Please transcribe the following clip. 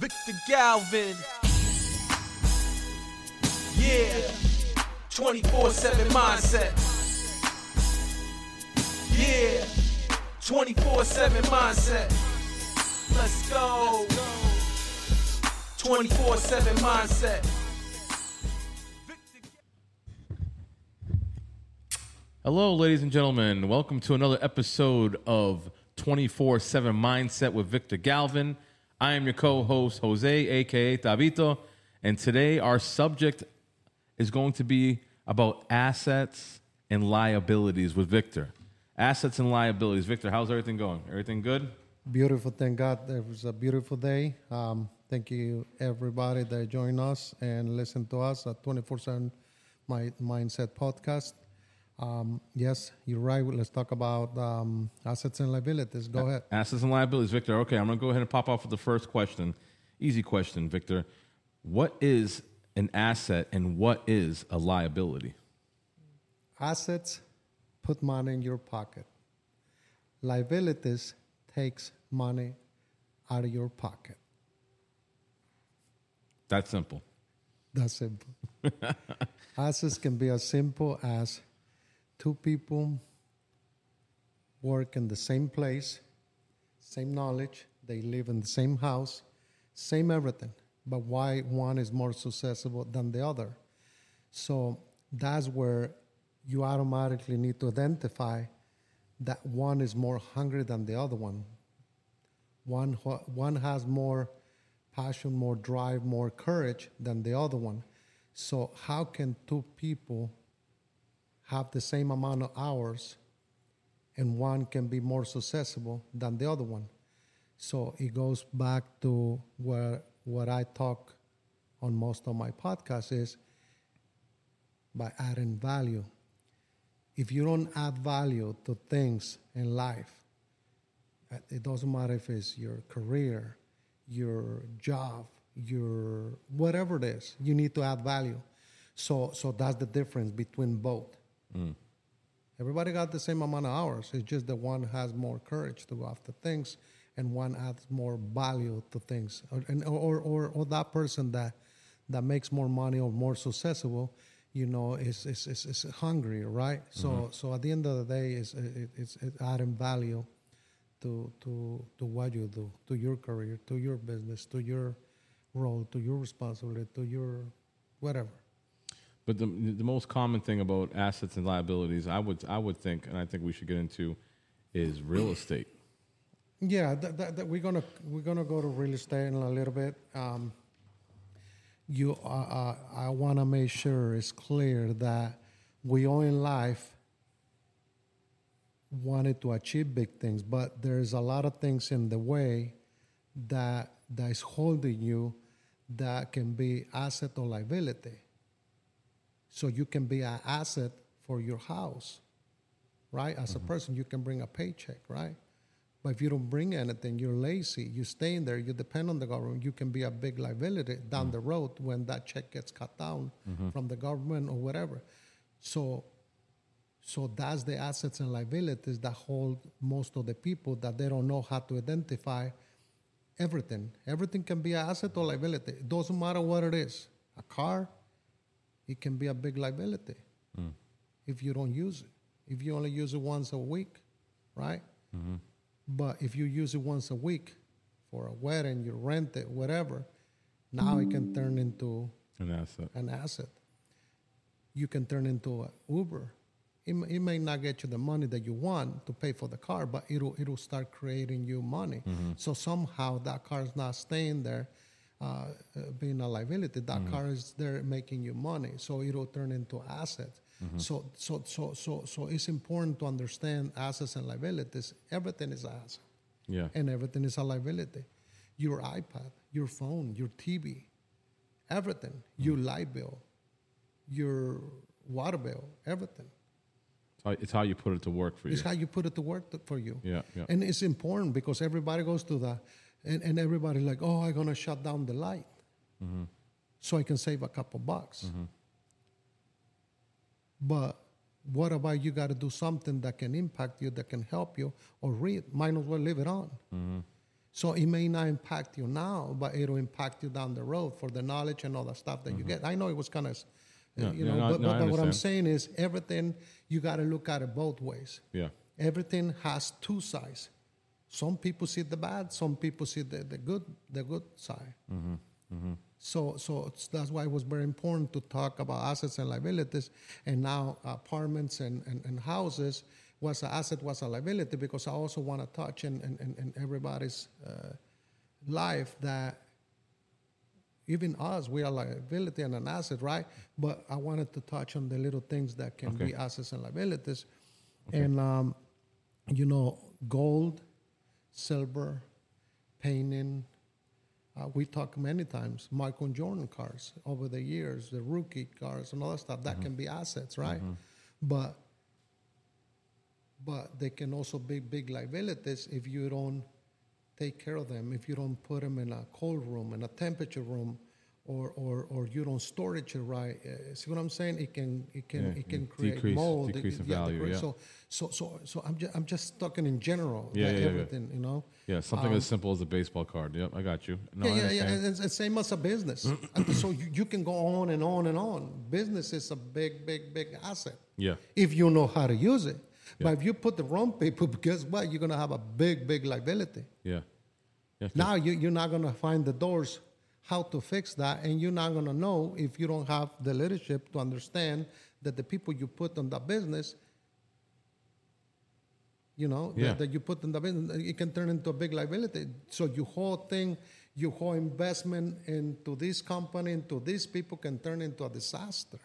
Victor Galvan. Yeah. 24 7 mindset. Yeah. 24 7 mindset. Let's go. 24 7 mindset. Hello, ladies and gentlemen. Welcome to another episode of 24 7 Mindset with Victor Galvan. I am your co host, Jose, aka Tabito, and today our subject is going to be about assets and liabilities with Victor. Assets and liabilities. Victor, how's everything going? Everything good? Beautiful. Thank God it was a beautiful day. Um, thank you, everybody that joined us and listen to us at 24 7 My Mindset podcast. Um, yes, you're right. Let's talk about um, assets and liabilities. Go ahead. Assets and liabilities. Victor, okay, I'm going to go ahead and pop off with the first question. Easy question, Victor. What is an asset and what is a liability? Assets put money in your pocket. Liabilities takes money out of your pocket. That's simple. That's simple. Assets can be as simple as two people work in the same place, same knowledge, they live in the same house, same everything, but why one is more successful than the other? So that's where you automatically need to identify that one is more hungry than the other one. One, one has more passion, more drive, more courage than the other one. So, how can two people have the same amount of hours and one can be more successful than the other one? So, it goes back to where what I talk on most of my podcasts is by adding value. If you don't add value to things in life, uh, it doesn't matter if it's your career, your job, your whatever it is, you need to add value. So so that's the difference between both. Mm. Everybody got the same amount of hours. It's just that one has more courage to go after things, and one adds more value to things. Or, and, or, or, or that person that that makes more money or more successful, you know, is is, is, is hungry, right? So mm-hmm. so at the end of the day, it's it, it's, it's adding value to to to what you do, to your career, to your business, to your role, to your responsibility, to your whatever. But the the most common thing about assets and liabilities, I would I would think, and I think we should get into, is real estate. Yeah, that, that, that we're gonna we're gonna go to real estate in a little bit. Um, you, uh, uh, I want to make sure it's clear that we all in life wanted to achieve big things, but there's a lot of things in the way that that is holding you that can be asset or liability. So you can be an asset for your house, right? As mm-hmm. a person, you can bring a paycheck, right? But if you don't bring anything, you're lazy, you stay in there, you depend on the government, you can be a big liability down mm-hmm. the road when that check gets cut down mm-hmm. from the government or whatever. So so that's the assets and liabilities that hold most of the people that they don't know how to identify everything. Everything can be an asset or liability. It doesn't matter what it is. A car, it can be a big liability mm. if you don't use it. If you only use it once a week, right? Mm-hmm. But if you use it once a week for a wedding, you rent it, whatever, now it can turn into an asset. An asset. You can turn into an Uber it, it may not get you the money that you want to pay for the car, but it'll it'll start creating you money. Mm-hmm. So somehow that car is not staying there, uh, being a liability. That mm-hmm. car is there making you money. So it'll turn into assets. Mm-hmm. So so so so so it's important to understand assets and liabilities. Everything is an asset. Yeah. And everything is a liability. Your iPad, your phone, your TV, everything, your mm-hmm. light bill, your water bill, everything it's how you put it to work for you. It's how you put it to work for you. Yeah, yeah. And it's important because everybody goes to that, and, and everybody like, oh, I'm gonna shut down the light, mm-hmm. so I can save a couple bucks. Mm-hmm. But what about you got to do something that can impact you, that can help you, or read? Might as well leave it on. Mm-hmm. So it may not impact you now, but it'll impact you down the road for the knowledge and all the stuff that you get. I know it was kind of, Mm-hmm. You know, no, but, no, but, but what I'm saying is everything you got to look at it both ways. Yeah. Everything has two sides. Some people see the bad, some people see the, the good, the good side. So, so it's, that's why it was very important to talk about assets and liabilities. And now apartments and, and, and houses was an asset, was a liability because I also want to touch in, in, in, everybody's uh, life that even us, we are liability and an asset, right? But I wanted to touch on the little things that can Okay. be assets and liabilities. And, um, you know, gold, silver, painting. Uh, we talk many times, Michael Jordan cars over the years, the rookie cars and all that stuff. That can be assets, right? But but they can also be big liabilities if you don't take care of them, if you don't put them in a cold room, in a temperature room, or or, or you don't storage it right. Uh, see what I'm saying? It can it can Yeah, it can create decrease- mold. decrease in yeah, value, yeah. So so so so I'm just I'm just talking in general. Yeah, like yeah, yeah. everything, you know. Yeah, something as simple as a baseball card. Yep, I got you. No, yeah, yeah, yeah. and It's same as a business. So you, you can go on and on and on. Business is a big, big, big asset Yeah. if you know how to use it. But if you put the wrong people, guess what? You're going to have a big, big liability. Yeah. Yeah. Now you, you're not going to find the doors how to fix that, and you're not going to know if you don't have the leadership to understand that the people you put on that business, you know, Yeah. that, that you put in the business, it can turn into a big liability. So your whole thing, your whole investment into this company, into these people, can turn into a disaster.